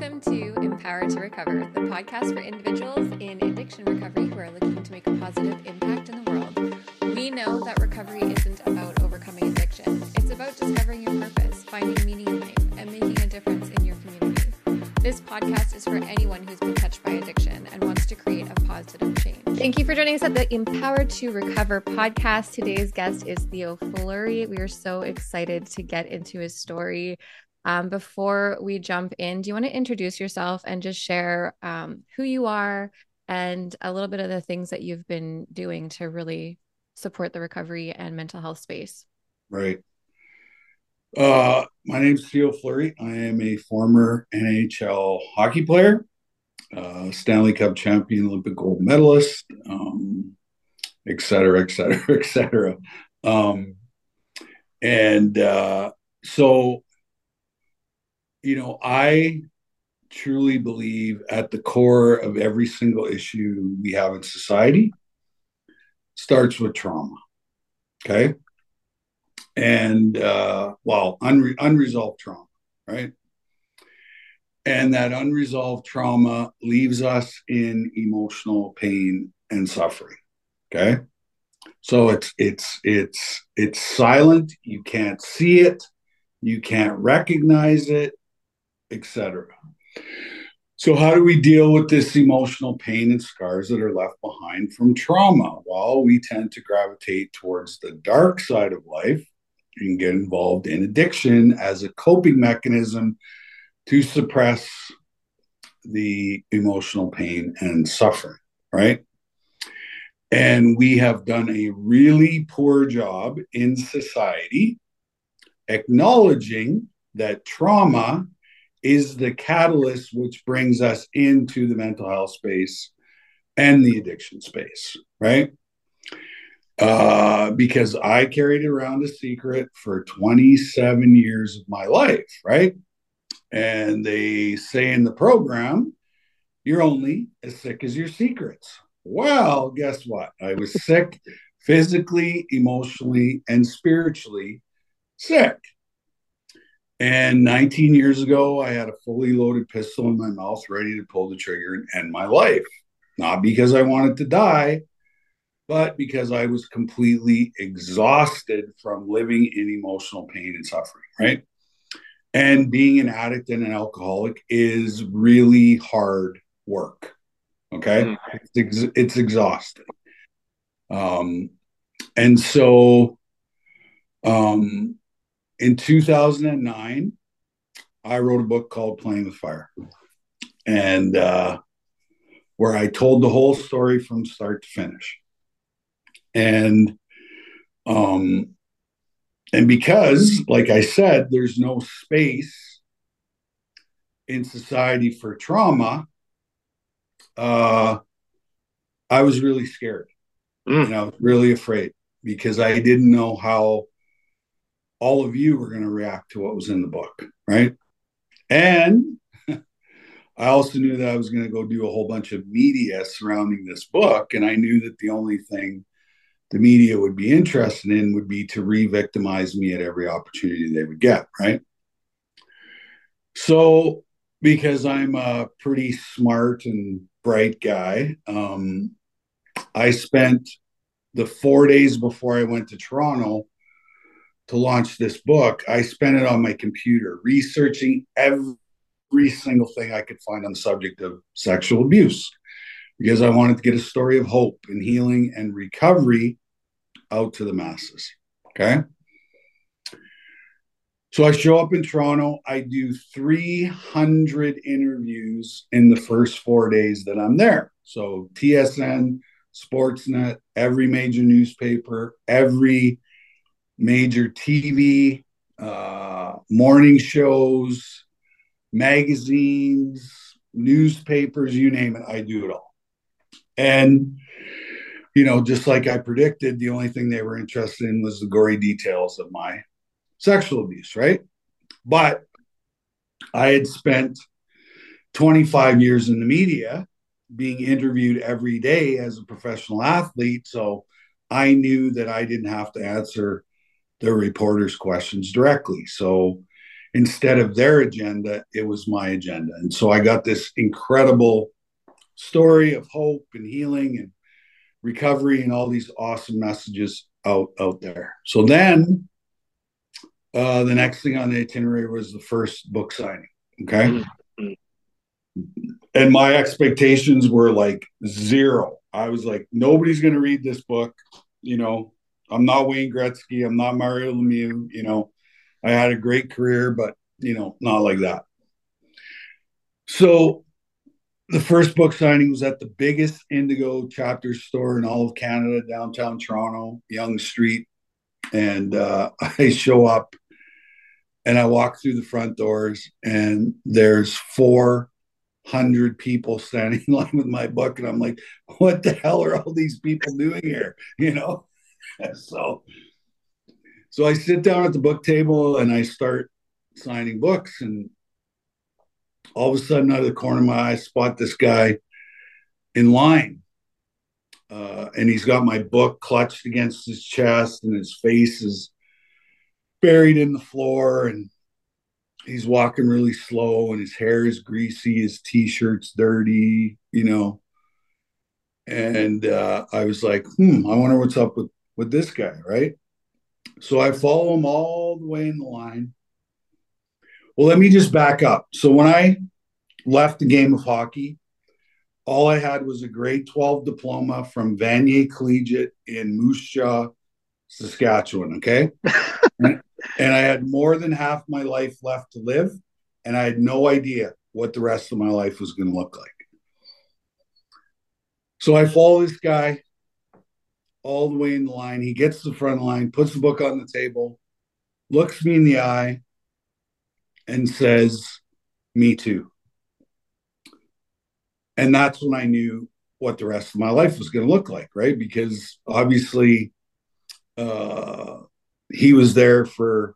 Welcome to Empower 2 Recover, the podcast for individuals in addiction recovery who are looking to make a positive impact in the world. We know that recovery isn't about overcoming addiction, it's about discovering your purpose, finding meaning in life, and making a difference in your community. This podcast is for anyone who's been touched by addiction and wants to create a positive change. Thank you for joining us at the Empower 2 Recover podcast. Today's guest is Theo Fleury. We are so excited to get into his story. Um, before we jump in, do you want to introduce yourself and just share um, who you are and a little bit of the things that you've been doing to really support the recovery and mental health space? Right. Uh, my name is Theo Fleury. I am a former NHL hockey player, uh, Stanley Cup champion, Olympic gold medalist, um, et cetera, et cetera, et cetera. Um, and uh, so you know, I truly believe at the core of every single issue we have in society starts with trauma. Okay. And, uh, well, unre- unresolved trauma, right? And that unresolved trauma leaves us in emotional pain and suffering. Okay. So it's, it's, it's, it's silent. You can't see it. You can't recognize it etc. So, how do we deal with this emotional pain and scars that are left behind from trauma? Well, we tend to gravitate towards the dark side of life and get involved in addiction as a coping mechanism to suppress the emotional pain and suffering, right? And we have done a really poor job in society acknowledging that trauma is the catalyst which brings us into the mental health space and the addiction space, right? Uh, because I carried around a secret for 27 years of my life, right? And they say in the program, you're only as sick as your secrets. Well, guess what? I was sick physically, emotionally, and spiritually sick. And 19 years ago, I had a fully loaded pistol in my mouth, ready to pull the trigger and end my life. Not because I wanted to die, but because I was completely exhausted from living in emotional pain and suffering, right? And being an addict and an alcoholic is really hard work. Okay. Mm-hmm. It's, ex- it's exhausting. Um, and so, um, in 2009, I wrote a book called Playing with Fire, and uh, where I told the whole story from start to finish. And um, and because, like I said, there's no space in society for trauma, uh, I was really scared. Mm. And I was really afraid because I didn't know how all of you were going to react to what was in the book, right? And I also knew that I was going to go do a whole bunch of media surrounding this book. And I knew that the only thing the media would be interested in would be to re victimize me at every opportunity they would get, right? So, because I'm a pretty smart and bright guy, um, I spent the four days before I went to Toronto to launch this book, I spent it on my computer researching every single thing I could find on the subject of sexual abuse because I wanted to get a story of hope and healing and recovery out to the masses. Okay. So I show up in Toronto. I do 300 interviews in the first four days that I'm there. So TSN, Sportsnet, every major newspaper, every major TV, uh, morning shows, magazines, newspapers, you name it, I do it all. And, you know, just like I predicted, the only thing they were interested in was the gory details of my sexual abuse, right? But I had spent 25 years in the media being interviewed every day as a professional athlete. So I knew that I didn't have to answer the reporters' questions directly. So instead of their agenda, it was my agenda. And so I got this incredible story of hope and healing and recovery and all these awesome messages out out there. So then uh, the next thing on the itinerary was the first book signing. Okay. Mm-hmm. And my expectations were like zero. I was like, nobody's going to read this book. You know, I'm not Wayne Gretzky. I'm not Mario Lemieux. You know, I had a great career, but, you know, not like that. So the first book signing was at the biggest Indigo chapter store in all of Canada, downtown Toronto, Yonge Street. And uh, I show up and I walk through the front doors, and there's 400 people standing in line with my book. And I'm like, what the hell are all these people doing here? You know? so, so I sit down at the book table and I start signing books and all of a sudden, out of the corner of my eye, I spot this guy in line. Uh, and he's got my book clutched against his chest, and his face is buried in the floor. And he's walking really slow, and his hair is greasy, his t shirt's dirty, you know. And uh, I was like, hmm, I wonder what's up with, with this guy, right? So I follow him all the way in the line. Well, let me just back up. So when I left the game of hockey, all I had was a grade 12 diploma from Vanier Collegiate in Moose Jaw, Saskatchewan. Okay. and, and I had more than half my life left to live. And I had no idea what the rest of my life was going to look like. So I follow this guy all the way in the line. He gets to the front line, puts the book on the table, looks me in the eye, and says, Me too. And that's when I knew what the rest of my life was going to look like, right? Because obviously, uh, he was there for,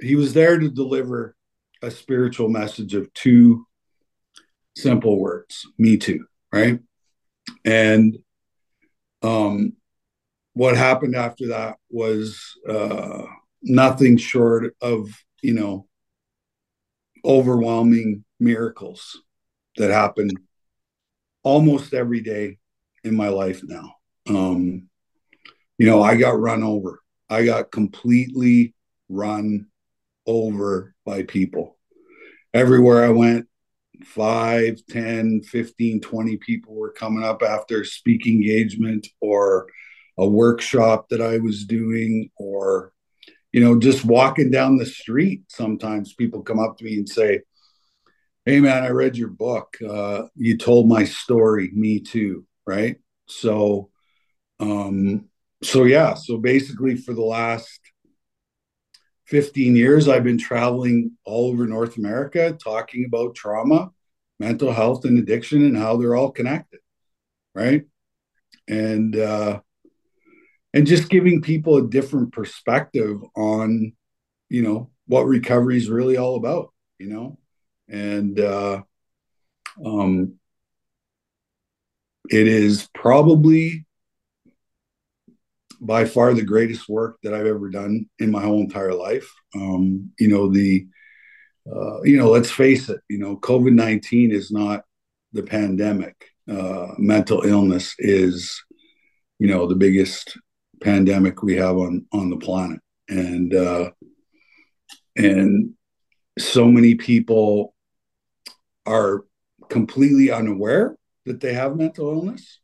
he was there to deliver a spiritual message of two simple words me too right and um what happened after that was uh nothing short of you know overwhelming miracles that happen almost every day in my life now. Um, you know, I got run over. I got completely run over by people. Everywhere I went, 5, 10, 15, 20 people were coming up after a speaking engagement or a workshop that I was doing or you know, just walking down the street, sometimes people come up to me and say, Hey, man, I read your book. Uh, you told my story. Me too. Right. So, um, so yeah. So basically, for the last 15 years, I've been traveling all over North America talking about trauma, mental health, and addiction and how they're all connected. Right. And, uh, and just giving people a different perspective on you know what recovery is really all about you know and uh um it is probably by far the greatest work that I've ever done in my whole entire life. Um, you know, the, uh, you know, let's face it, you know, COVID 19 is not the pandemic. Uh, mental illness is, you know, the biggest pandemic we have on on the planet and uh and so many people are completely unaware that they have mental illness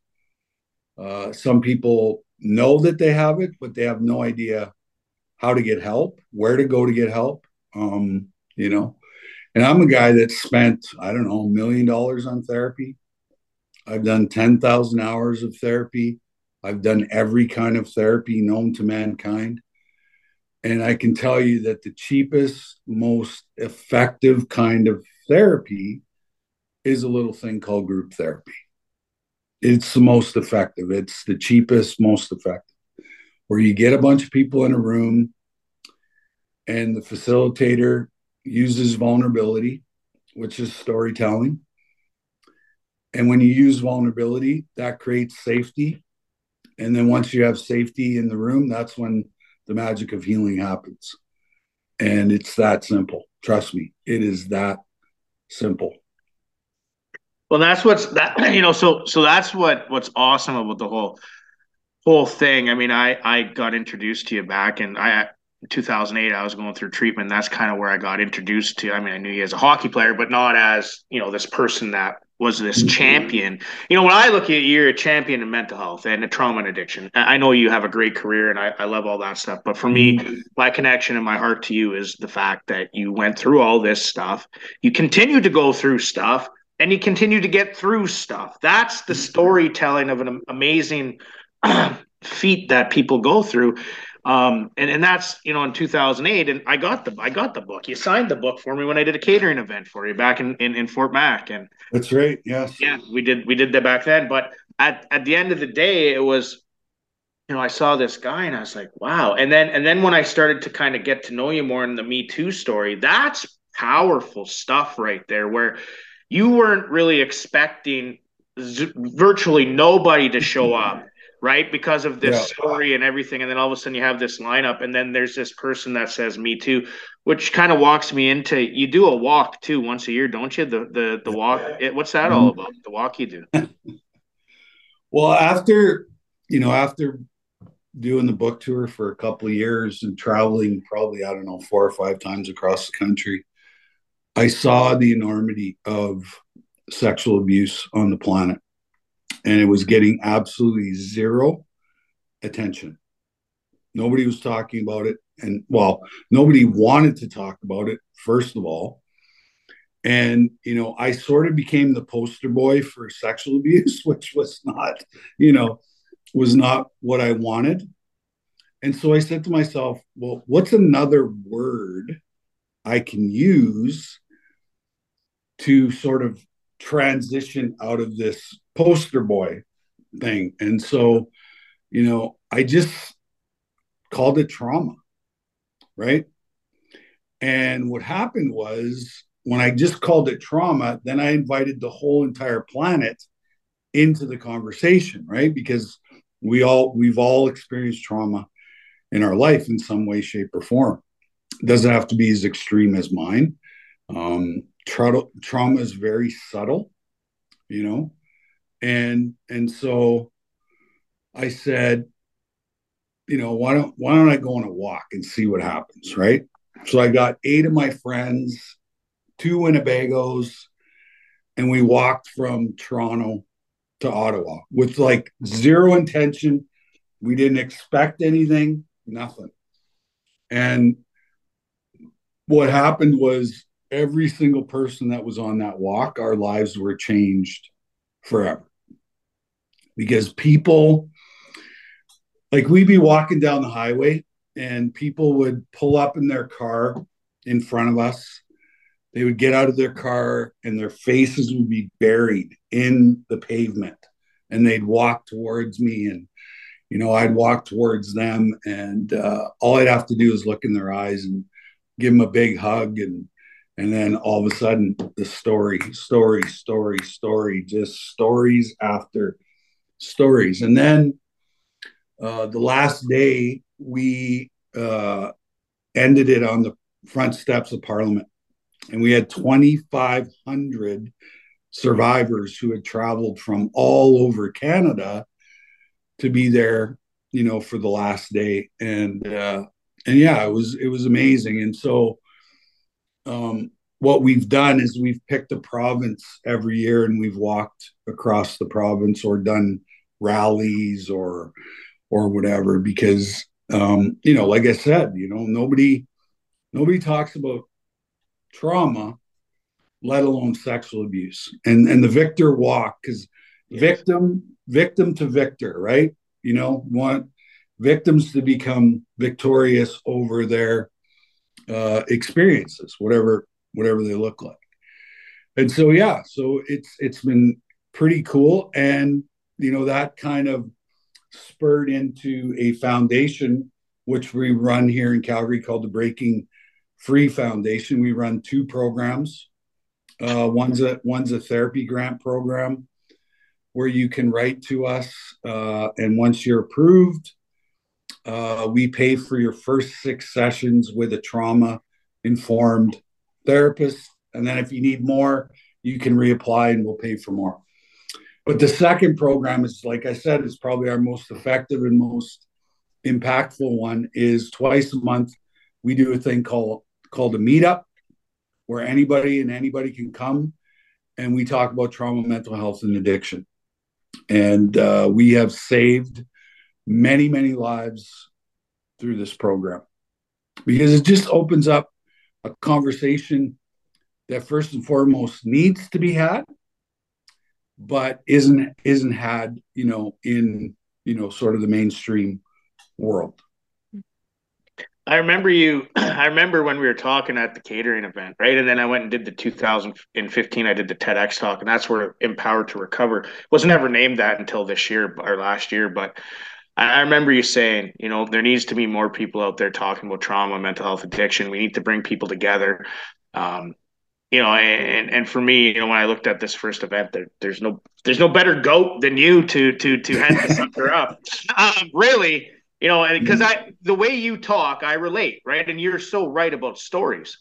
uh some people know that they have it but they have no idea how to get help where to go to get help um you know and i'm a guy that spent i don't know a million dollars on therapy i've done 10,000 hours of therapy I've done every kind of therapy known to mankind. And I can tell you that the cheapest, most effective kind of therapy is a little thing called group therapy. It's the most effective, it's the cheapest, most effective, where you get a bunch of people in a room and the facilitator uses vulnerability, which is storytelling. And when you use vulnerability, that creates safety and then once you have safety in the room, that's when the magic of healing happens. and it's that simple. Trust me, it is that simple. Well, that's what's that you know. So so that's what what's awesome about the whole whole thing. I mean, I I got introduced to you back in I 2008. I was going through treatment. That's kind of where I got introduced to. I mean, I knew you as a hockey player, but not as you know this person that was this mm-hmm. champion. You know, when I look at you, you're a champion in mental health and trauma and addiction. I know you have a great career and I, I love all that stuff. But for me, mm-hmm. my connection and my heart to you is the fact that you went through all this stuff. You continue to go through stuff and you continue to get through stuff. That's the storytelling of an amazing feat that people go through. Um, and, and that's you know in 2008 and i got the i got the book you signed the book for me when i did a catering event for you back in in, in fort mac and that's right yes yeah we did we did that back then but at at the end of the day it was you know i saw this guy and i was like wow and then and then when i started to kind of get to know you more in the me too story that's powerful stuff right there where you weren't really expecting z- virtually nobody to show up right? Because of this yeah. story and everything. And then all of a sudden you have this lineup, and then there's this person that says me too, which kind of walks me into you do a walk too once a year, don't you? The the the walk. It, what's that all mm-hmm. about? The walk you do. well, after you know, after doing the book tour for a couple of years and traveling probably, I don't know, four or five times across the country, I saw the enormity of sexual abuse on the planet and it was getting absolutely zero attention. Nobody was talking about it. And well, nobody wanted to talk about it, first of all. And, you know, I sort of became the poster boy for sexual abuse, which was not, you know, was not what I wanted. And so I said to myself, well, what's another word I can use to sort of transition out of this poster boy thing. And so, you know, I just called it trauma, right? And what happened was when I just called it trauma, then I invited the whole entire planet into the conversation, right? Because we all we've all experienced trauma in our life in some way, shape, or form. It doesn't have to be as extreme as mine. Um, tra- trauma is very subtle, you know, and and so I said, you know, why don't why don't I go on a walk and see what happens, right? So I got eight of my friends, two Winnebagos, and we walked from Toronto to Ottawa with like zero intention. We didn't expect anything, nothing. And what happened was every single person that was on that walk, our lives were changed forever. Because people like we'd be walking down the highway and people would pull up in their car in front of us. They would get out of their car and their faces would be buried in the pavement. And they'd walk towards me and you know i'd walk towards them. And uh, all i'd have to do is look in their eyes and give them a big hug and and then all of a sudden the story story story story just stories after stories. And then uh, the last day, we uh, ended it on the front steps of Parliament. And we had 2,500 survivors who had traveled from all over Canada to be there, you know, for the last day. And, uh, and yeah, it was, it was amazing. And so, um, what we've done is we've picked a province every year and we've walked across the province or done rallies or or whatever because um, you know like i said you know nobody nobody talks about trauma let alone sexual abuse and and the victor walk because yes. victim victim to victor right you know want victims to become victorious over their uh, experiences whatever whatever they look like and so yeah so it's it's been pretty cool and you know, that kind of spurred into a foundation which we run here in Calgary called the Breaking Free Foundation. We run two programs. Uh, one's a one's a therapy grant program where you can write to us, uh, and once you're approved, uh, we pay for your first six sessions with a trauma informed therapist. And then if you need more, you can reapply and we'll pay for more. But the second program is, like I said, is probably our most effective and most impactful one. Is twice a month we do a thing called called a meetup, where anybody and anybody can come, and we talk about trauma, mental health, and addiction. And uh, we have saved many, many lives through this program. Because it just opens up a conversation that first and foremost needs to be had but isn't isn't had you know in you know sort of the mainstream world. I remember you i remember when we were talking at the catering event right? And then i went and did the 2015 i did the tedx talk and that's where empowered to recover was never named that until this year or last year but I remember you saying, you know, there needs to be more people out there talking about trauma, mental health, addiction. We need to bring people together. Um, you know, and and for me, you know, when I looked at this first event, there, there's no there's no better goat than you to to to head the sucker up. Um, really, you know, because I the way you talk, I relate, right? And you're so right about stories.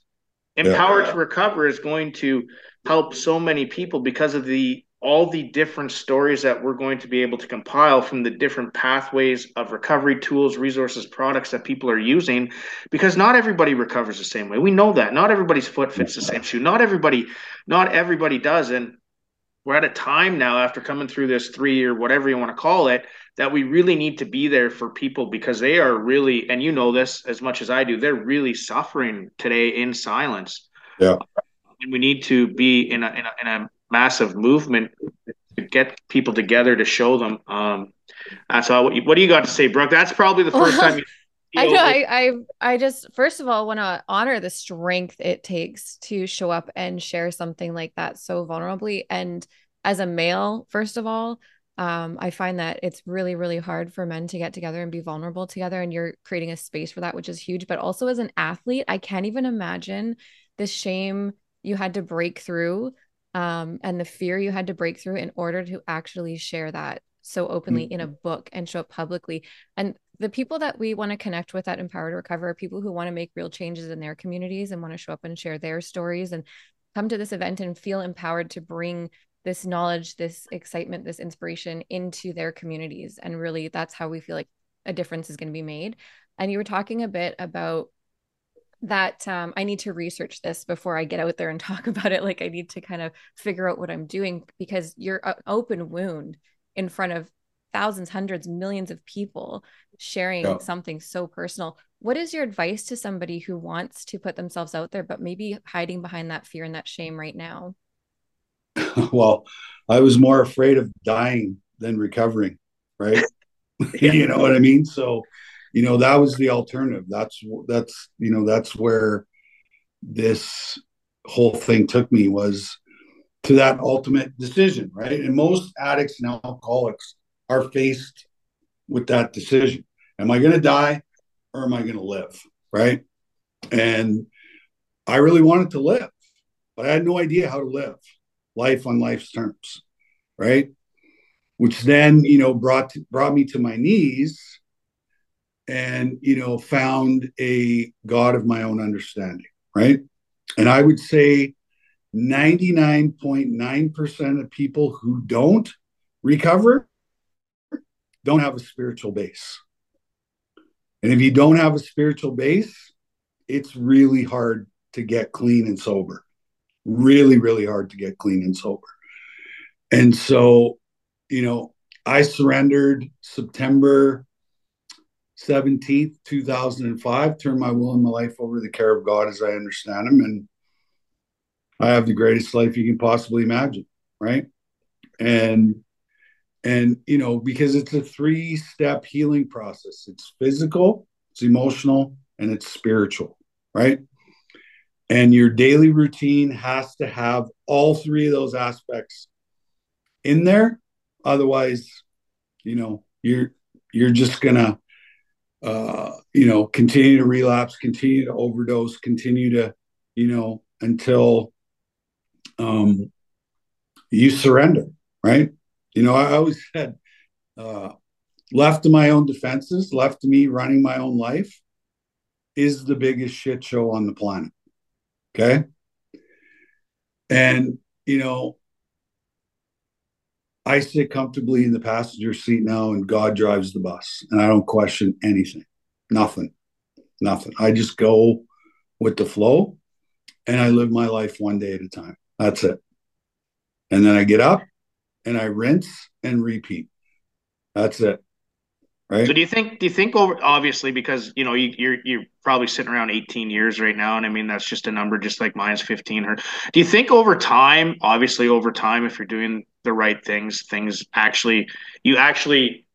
Empowered yeah. to Recover is going to help so many people because of the all the different stories that we're going to be able to compile from the different pathways of recovery tools, resources, products that people are using, because not everybody recovers the same way. We know that. Not everybody's foot fits the same shoe. Not everybody, not everybody does. And we're at a time now after coming through this three year, whatever you want to call it, that we really need to be there for people because they are really, and you know this as much as I do, they're really suffering today in silence. Yeah. And we need to be in a, in a, in a massive movement to get people together to show them. Um, that's all. What, what do you got to say, Brooke? That's probably the first time you. I know. I, I I just first of all want to honor the strength it takes to show up and share something like that so vulnerably. And as a male, first of all, um, I find that it's really, really hard for men to get together and be vulnerable together. And you're creating a space for that, which is huge. But also as an athlete, I can't even imagine the shame you had to break through um, and the fear you had to break through in order to actually share that so openly mm-hmm. in a mm-hmm. book and show up publicly. And the people that we want to connect with at Empower 2 Recover are people who want to make real changes in their communities and want to show up and share their stories and come to this event and feel empowered to bring this knowledge, this excitement, this inspiration into their communities. And really, that's how we feel like a difference is going to be made. And you were talking a bit about that um, I need to research this before I get out there and talk about it. Like I need to kind of figure out what I'm doing because you're an open wound in front of thousands, hundreds, millions of people sharing yeah. something so personal. What is your advice to somebody who wants to put themselves out there, but maybe hiding behind that fear and that shame right now? well, I was more afraid of dying than recovering, right? you know what I mean? So you know that was the alternative. That's that's you know that's where this whole thing took me was to that ultimate decision right? And most addicts and alcoholics are faced with that decision. Am i going to die or am i going to live right? And i really wanted to live but i had no idea how to live life on life's terms right? Which then you know brought brought me to my knees and you know found a god of my own understanding right? And i would say 99.9% of people who don't recover don't have a spiritual base. And if you don't have a spiritual base it's really hard to get clean and sober. Really really hard to get clean and sober. And so you know i surrendered september 17th, 2005, turned my will and my life over to the care of God as I understand Him. And I have the greatest life you can possibly imagine. Right. And, and, you know, because it's a three step healing process it's physical, it's emotional, and it's spiritual. Right. And your daily routine has to have all three of those aspects in there. Otherwise, you know, you're, you're just going to uh, you know, continue to relapse, continue to overdose, continue to, you know, until um, you surrender, right? You know, I always said, uh, left to my own defenses, left to me running my own life, is the biggest shit show on the planet. Okay. And, you know, I sit comfortably in the passenger seat now and God drives the bus and I don't question anything. Nothing. Nothing. I just go with the flow and I live my life one day at a time. That's it. And then I get up and I rinse and repeat. That's it. Right. So do you think do you think over obviously because you know you, you're you're probably sitting around 18 years right now and I mean that's just a number just like mine's 15 or do you think over time obviously over time if you're doing the right things things actually you actually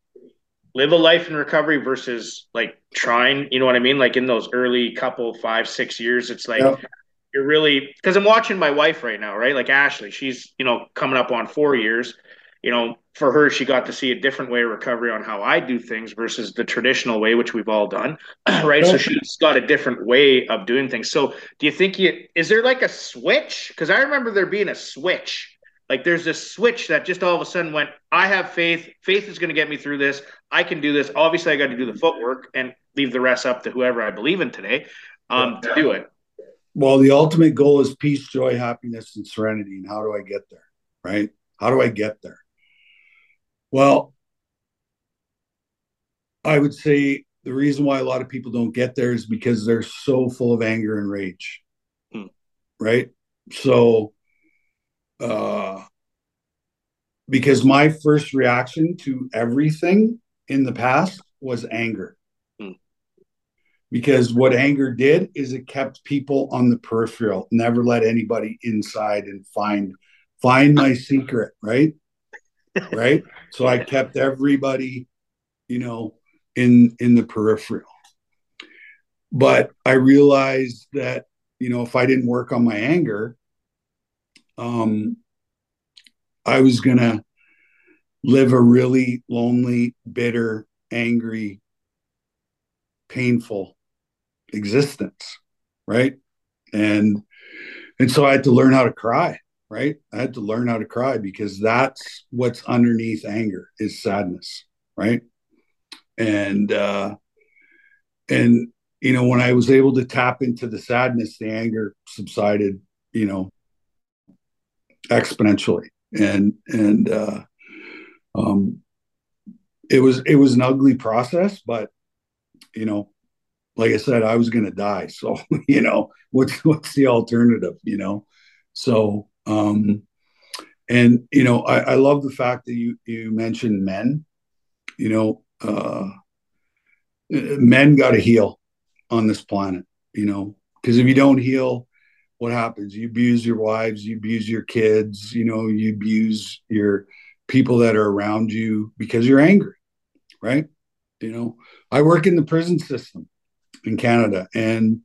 live a life in recovery versus like trying you know what I mean? Like in those early couple five six years it's like you're really because I'm watching my wife right now right? Like Ashley she's you know coming up on 4 years you know, for her, she got to see a different way of recovery on how I do things versus the traditional way, which we've all done, right? So she's got a different way of doing things. So, do you think you is there like a switch? Because I remember there being a switch. Like there's this switch that just all of a sudden went, I have faith. Faith is going to get me through this. I can do this. Obviously, I got to do the footwork and leave the rest up to whoever I believe in today um, to do it. Well, the ultimate goal is peace, joy, happiness, and serenity. And how do I get there? Right? How do I get there? Well, I would say the reason why a lot of people don't get there is because they're so full of anger and rage. Hmm. Right? So uh because my first reaction to everything in the past was anger. Hmm. Because what anger did is it kept people on the peripheral, never let anybody inside and find find my secret, right? Right? So I kept everybody, you know, in in the peripheral. But I realized that, you know, if I didn't work on my anger, um, I was gonna live a really lonely, bitter, angry, painful existence, right? And and so I had to learn how to cry right? I had to learn how to cry because that's what's underneath anger is sadness, right? And uh and you know, when I was able to tap into the sadness, the anger subsided, you know, exponentially. And and uh um it was it was an ugly process, but you know, like I said, I was gonna die. So, you know, what's what's the alternative, you know? So um, and you know, I, I love the fact that you you mentioned men. You know, uh, men got to heal on this planet. You know, because if you don't heal, what happens? You abuse your wives, you abuse your kids. You know, you abuse your people that are around you because you're angry, right? You know, I work in the prison system in Canada, and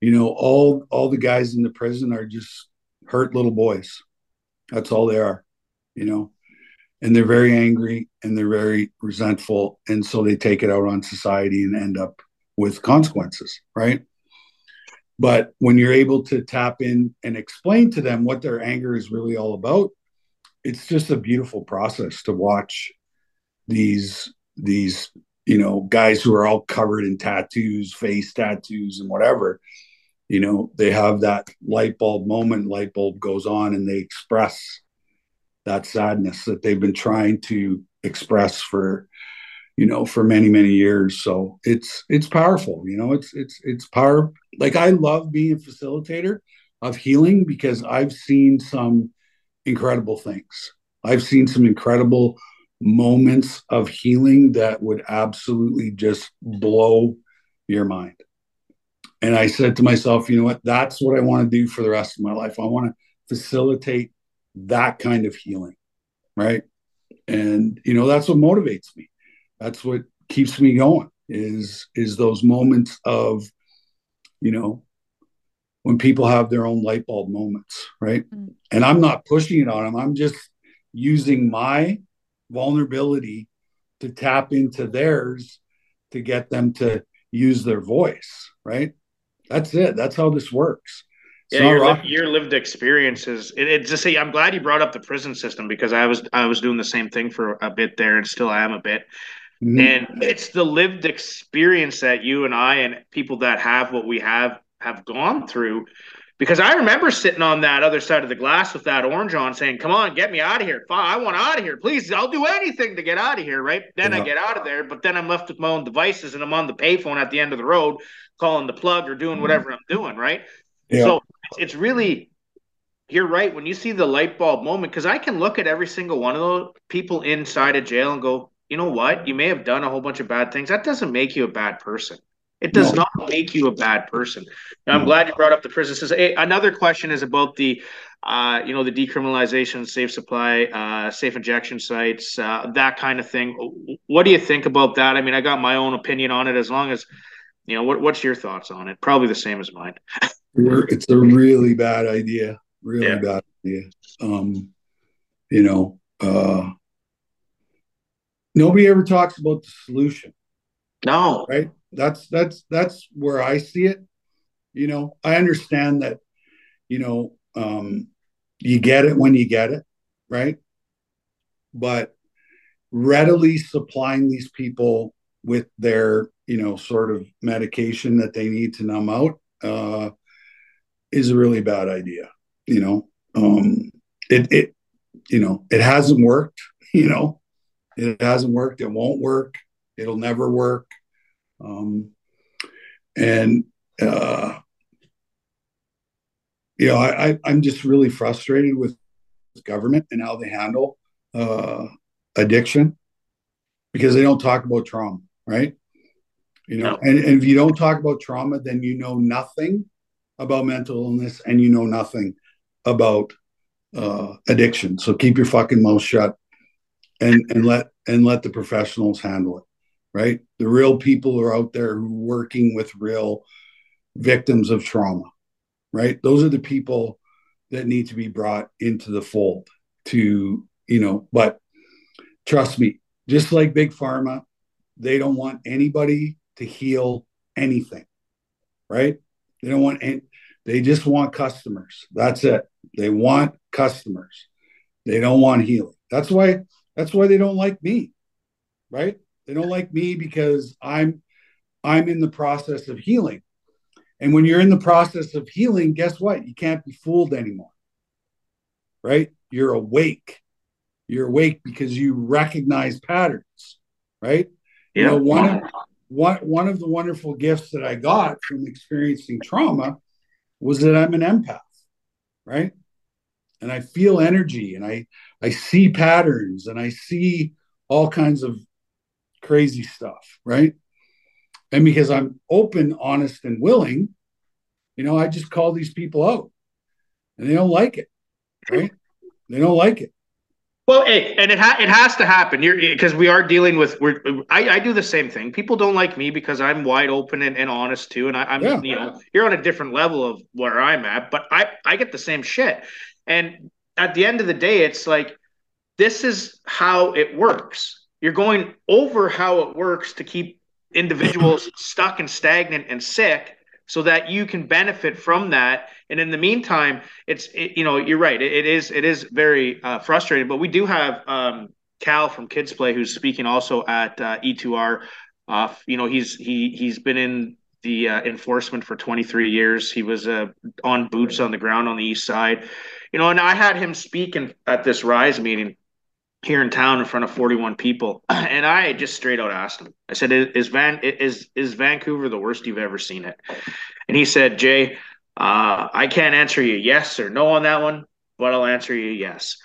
you know, all all the guys in the prison are just hurt little boys. That's all they are, you know. And they're very angry and they're very resentful. And so they take it out on society and end up with consequences, right? But when you're able to tap in and explain to them what their anger is really all about, it's just a beautiful process to watch these these you know guys who are all covered in tattoos, face tattoos, and whatever, you know they have that light bulb moment light bulb goes on and they express that sadness that they've been trying to express for you know for many many years. So it's it's powerful you know it's it's it's power like i love being a facilitator of healing because i've seen some incredible things. I've seen some incredible moments of healing that would absolutely just blow your mind and I said to myself, you know what? That's what I want to do for the rest of my life. I want to facilitate that kind of healing. Right. And, you know, that's what motivates me. That's what keeps me going is, is those moments of, you know, when people have their own light bulb moments. Right. Mm-hmm. And I'm not pushing it on them. I'm just using my vulnerability to tap into theirs to get them to use their voice. Right that's it. That's how this works. It's yeah, your, li- your, lived experiences. It, it just say I'm glad you brought up the prison system because I was I was doing the same thing for a bit there, and still I am a bit. Mm-hmm. And it's the lived experience that you and I and people that have what we have have gone through. Because I remember sitting on that other side of the glass with that orange on saying, Come on, get me out of here. I want out of here. Please, I'll do anything to get out of here. Right. Then yeah. I get out of there, but then I'm left with my own devices and I'm on the payphone at the end of the road calling the plug or doing mm-hmm. whatever I'm doing. Right. Yeah. So it's really you're right. When you see the light bulb moment, because I can look at every single one of those people inside a jail and go, you know what? You may have done a whole bunch of bad things. That doesn't make you a bad person. It does no. not make you a bad person. I'm glad you brought up the prison Hey, another question is about the, uh, you know, the decriminalization, safe supply, uh, safe injection sites, uh, that kind of thing. What do you think about that? I mean, I got my own opinion on it. As long as, you know, what, what's your thoughts on it? Probably the same as mine. it's a really bad idea. Really yeah. bad idea. Um, you know, uh, nobody ever talks about the solution. No. Right? That's that's that's where I see it. You know, I understand that, you know, um, you get it when you get it, right? But readily supplying these people with their, you know, sort of medication that they need to numb out uh, is a really bad idea. You know, um, it it you know it hasn't worked. You know, it hasn't worked. It won't work. It'll never work. Um, and uh, you know, I, I I'm just really frustrated with government and how they handle uh, addiction because they don't talk about trauma, right? You know, no. and, and if you don't talk about trauma, then you know nothing about mental illness and you know nothing about uh, addiction. So keep your fucking mouth shut and and let and let the professionals handle it. Right, the real people are out there who are working with real victims of trauma. Right, those are the people that need to be brought into the fold. To you know, but trust me, just like big pharma, they don't want anybody to heal anything. Right, they don't want any, they just want customers. That's it. They want customers. They don't want healing. That's why that's why they don't like me. Right? They don't like me because I'm I'm in the process of healing. And when you're in the process of healing, guess what? You can't be fooled anymore. Right? You're awake. You're awake because you recognize patterns, right? Yeah. You know, one of one, one of the wonderful gifts that I got from experiencing trauma was that I'm an empath, right? And I feel energy and I I see patterns and I see all kinds of crazy stuff, right? And because I'm open, honest, and willing, you know, I just call these people out and they don't like it, right? They don't like it. Well, hey, and it ha- it has to happen. Because eh, we are dealing with. We're, I, I do the same thing. People don't like me because I'm wide open and, and honest too, and I, am yeah. you know you're on a different level of where I'm at, but I I get the same shit. And at the end of the day, it's like this is how it works. You're going over how it works to keep individuals stuck and stagnant and sick so that you can benefit from that. And in the meantime it's it, you know you're right. It, it is it is very uh, frustrating but we do have um, cal from kids play who's speaking also at uh, e2r uh, you know he's he he's been in the uh, enforcement for 23 years. He was uh, on boots on the ground on the east side. You know and i had him speaking at this rise meeting here in town in front of 41 people. And i just straight out asked him. I said is van is is vancouver the worst you've ever seen it? And he said jay uh, i can't answer you yes or no on that one but i'll answer you yes.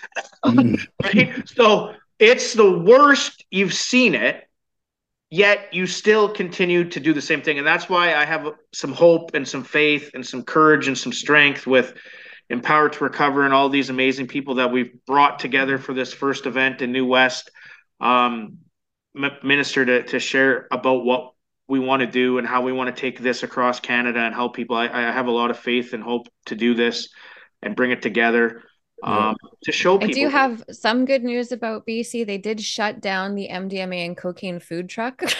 Right? So it's the worst you've seen it yet you still continue to do the same thing. And that's why i have some hope and some faith and some courage and some strength with Empowered to Recover and all these amazing people that we've brought together for this first event in New West. Um, minister to, to share about what we want to do and how we want to take this across Canada and help people. I, I have a lot of faith and hope to do this and bring it together um, to show people. I do have some good news about BC. They did shut down the MDMA and cocaine food truck.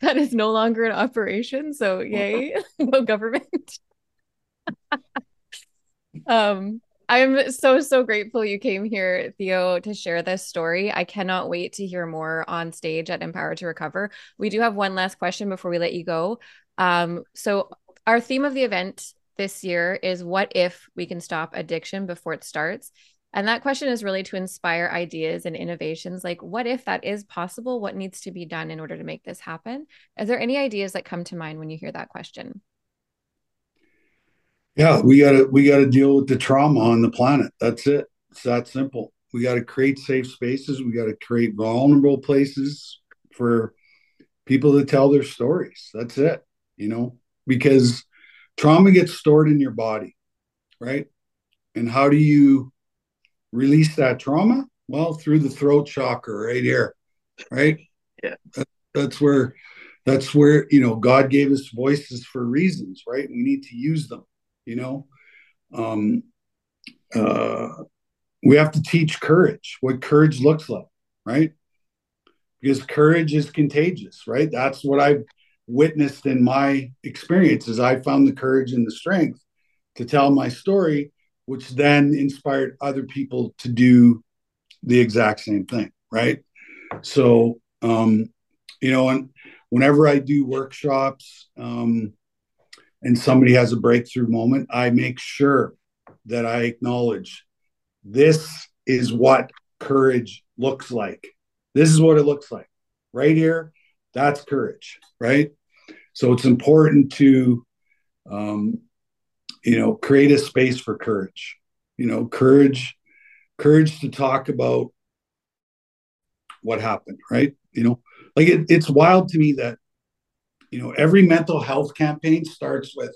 that is no longer in operation. So yay, no government. um, I'm so, so grateful you came here, Theo, to share this story. I cannot wait to hear more on stage at Empower 2 Recover. We do have one last question before we let you go. Um, so, our theme of the event this year is What if we can stop addiction before it starts? And that question is really to inspire ideas and innovations like, what if that is possible? What needs to be done in order to make this happen? Are there any ideas that come to mind when you hear that question? Yeah, we gotta we gotta deal with the trauma on the planet. That's it. It's that simple. We gotta create safe spaces. We gotta create vulnerable places for people to tell their stories. That's it. You know, because trauma gets stored in your body, right? And how do you release that trauma? Well, through the throat chakra right here, right? Yeah. That, that's where that's where you know God gave us voices for reasons, right? We need to use them, you know. Um uh we have to teach courage, what courage looks like, right? Because courage is contagious, right? That's what I've witnessed in my experiences. I found the courage and the strength to tell my story which then inspired other people to do the exact same thing, right? So, um, you know, and whenever I do workshops um, and somebody has a breakthrough moment, I make sure that I acknowledge this is what courage looks like. This is what it looks like right here. That's courage, right? So it's important to um, you know create a space for courage you know courage courage to talk about what happened right you know like it, it's wild to me that you know every mental health campaign starts with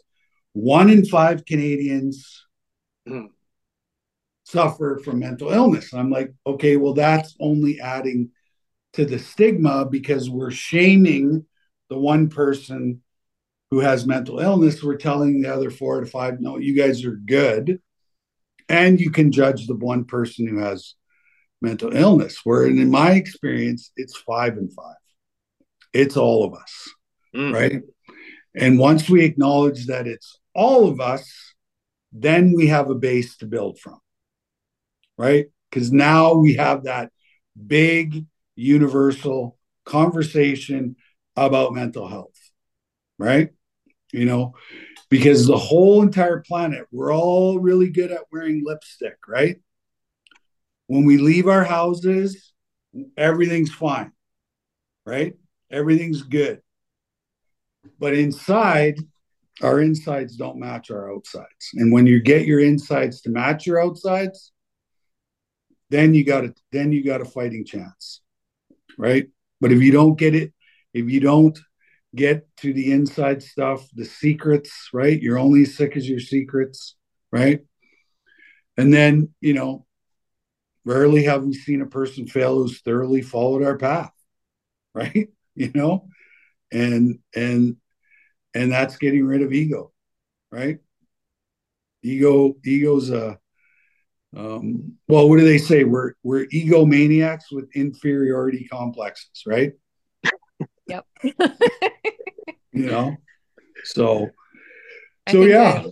one in five canadians mm. suffer from mental illness and i'm like okay well that's only adding to the stigma because we're shaming the one person who has mental illness, we're telling the other four to five, no, you guys are good. And you can judge the one person who has mental illness. Where in my experience, it's five and five. It's all of us, mm. right? And once we acknowledge that it's all of us, then we have a base to build from, right? Because now we have that big universal conversation about mental health, right? you know, because the whole entire planet, we're all really good at wearing lipstick, right? When we leave our houses, everything's fine, right? Everything's good. But inside, our insides don't match our outsides. And when you get your insides to match your outsides, then you got a then you got a fighting chance. Right? But if you don't get it, if you don't get to the inside stuff, the secrets, right? You're only as sick as your secrets, right? And then, you know, rarely have we seen a person fail who's thoroughly followed our path, right? You know, and and and that's getting rid of ego, right? Ego, ego's a um, well, what do they say? We're we're egomaniacs with inferiority complexes, right? Yep. you know, so so yeah.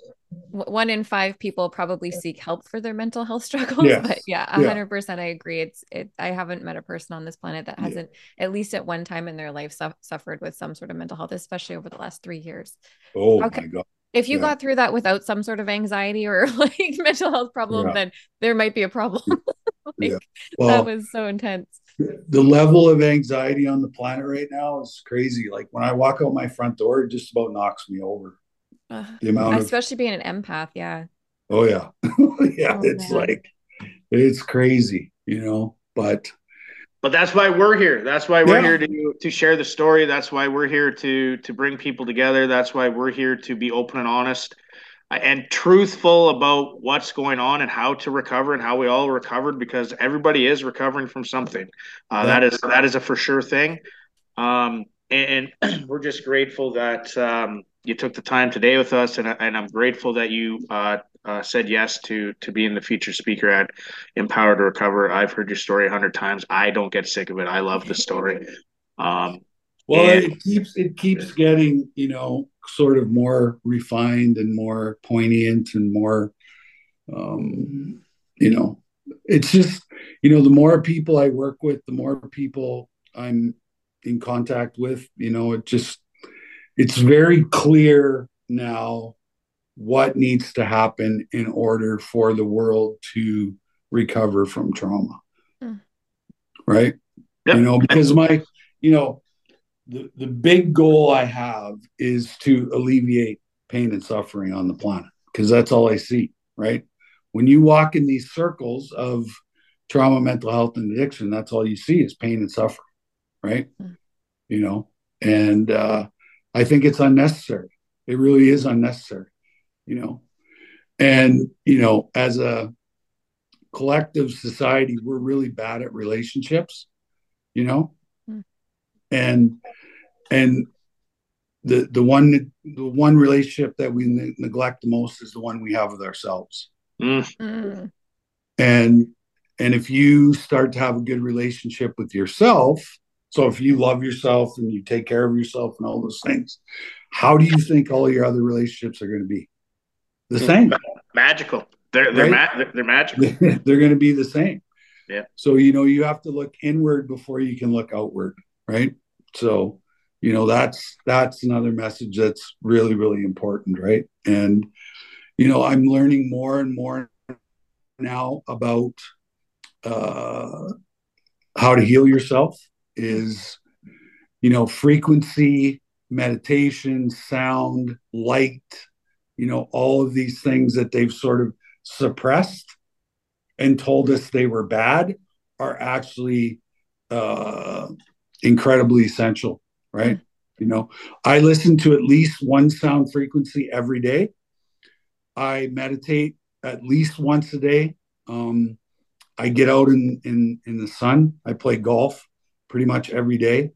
One in five people probably seek help for their mental health struggles, yes. but yeah, hundred yeah. percent, I agree. It's it. I haven't met a person on this planet that hasn't, yeah. at least at one time in their life, su- suffered with some sort of mental health, especially over the last three years. Oh okay. my god! If you yeah. got through that without some sort of anxiety or like mental health problem, then there might be a problem. like, well, that was so intense the level of anxiety on the planet right now is crazy. Like when I walk out my front door, it just about knocks me over. Uh, the amount especially of, being an empath, yeah. Oh yeah. yeah, oh, it's man. like it's crazy, you know, but but that's why we're here. That's why we're yeah. here to to share the story. That's why we're here to to bring people together. That's why we're here to be open and honest and truthful about what's going on and how to recover and how we all recovered because everybody is recovering from something. Uh, that is that is a for sure thing. Um, and, and, we're just grateful that um, you took the time today with us, and, and I'm grateful that you uh, uh, said yes to to being the featured speaker at Empower 2 Recover. I've heard your story a hundred times. I don't get sick of it. I love the story. Um, well, and, it keeps it keeps getting you know sort of more refined and more poignant and more um, you know, it's just, you know, the more people I work with, the more people I'm in contact with, you know, it just, it's very clear now what needs to happen in order for the world to recover from trauma. Mm. Right. Yep. You know, because my, you know, the, the big goal I have is to alleviate pain and suffering on the planet because that's all I see. Right when you walk in these circles of trauma, mental health, and addiction, that's all you see is pain and suffering, right? Mm. You know, and uh, I think it's unnecessary. It really is unnecessary, you know. And, you know, as a collective society, we're really bad at relationships, you know, mm. and, and, the the one the one relationship that we ne- neglect the most is the one we have with ourselves Mm. And and if you start to have a good relationship with yourself, so if you love yourself and you take care of yourself and all those things, how do you think all your other relationships are going to be? The mm. same. Magical. They're they're, right? ma- they're magical. they're going to be the same. Yeah. So you know you have to look inward before you can look outward, right? So you know that's that's another message that's really really important, right? And you know, I'm learning more and more now about uh, how to heal yourself is, you know, frequency, meditation, sound, light, you know, all of these things that they've sort of suppressed and told us they were bad are actually uh, incredibly essential, right? You know, I listen to at least one sound frequency every day I meditate at least once a day. Um, I get out in, in in the sun. I play golf pretty much every day.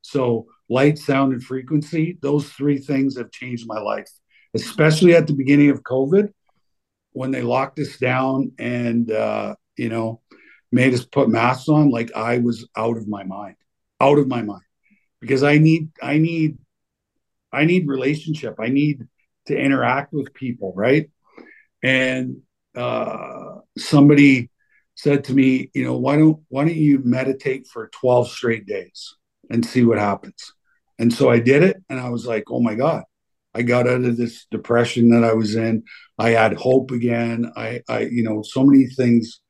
So light, sound, and frequency, those three things have changed my life, especially at the beginning of COVID when they locked us down and uh, you know made us put masks on. Like I was out of my mind, out of my mind, because I need I need I need relationship. I need to interact with people, right? And uh, somebody said to me, you know, why don't why don't you meditate for 12 straight days and see what happens? And so I did it, and I was like, oh my god, I got out of this depression that I was in. I had hope again. I, I, you know, so many things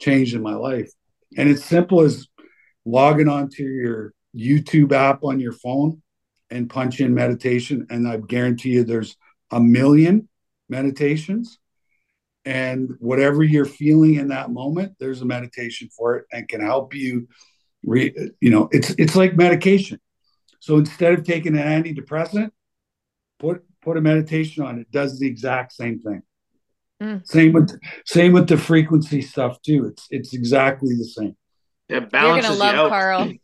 changed in my life, and it's simple as logging onto your YouTube app on your phone and punch in meditation, and I guarantee you, there's a million meditations and whatever you're feeling in that moment there's a meditation for it and can help you re, you know it's it's like medication. So instead of taking an antidepressant put put a meditation on it. Does the exact same thing. Mm. same with same with the frequency stuff too. It's it's exactly the same. Yeah balances you're gonna love carl.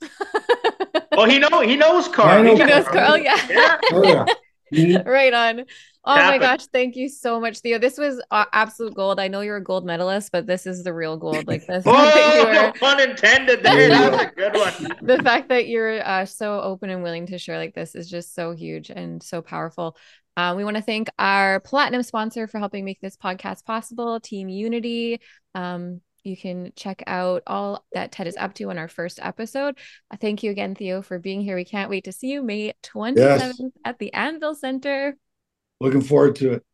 Well he know he knows carl. know he knows carl, carl yeah, yeah. Oh, yeah. Right on. Oh my gosh, thank you so much, Theo. This was uh, absolute gold. I know you're a gold medalist, but this is the real gold. Like this, oh, pun intended. There, that's a good one. the fact that you're uh, so open and willing to share like this is just so huge and so powerful. Uh, we want to thank our platinum sponsor for helping make this podcast possible, Team Unity. Um, you can check out all that Ted is up to on our first episode. Uh, thank you again, Theo, for being here. We can't wait to see you May 27th yes. at the Anvil Center. Looking forward to it.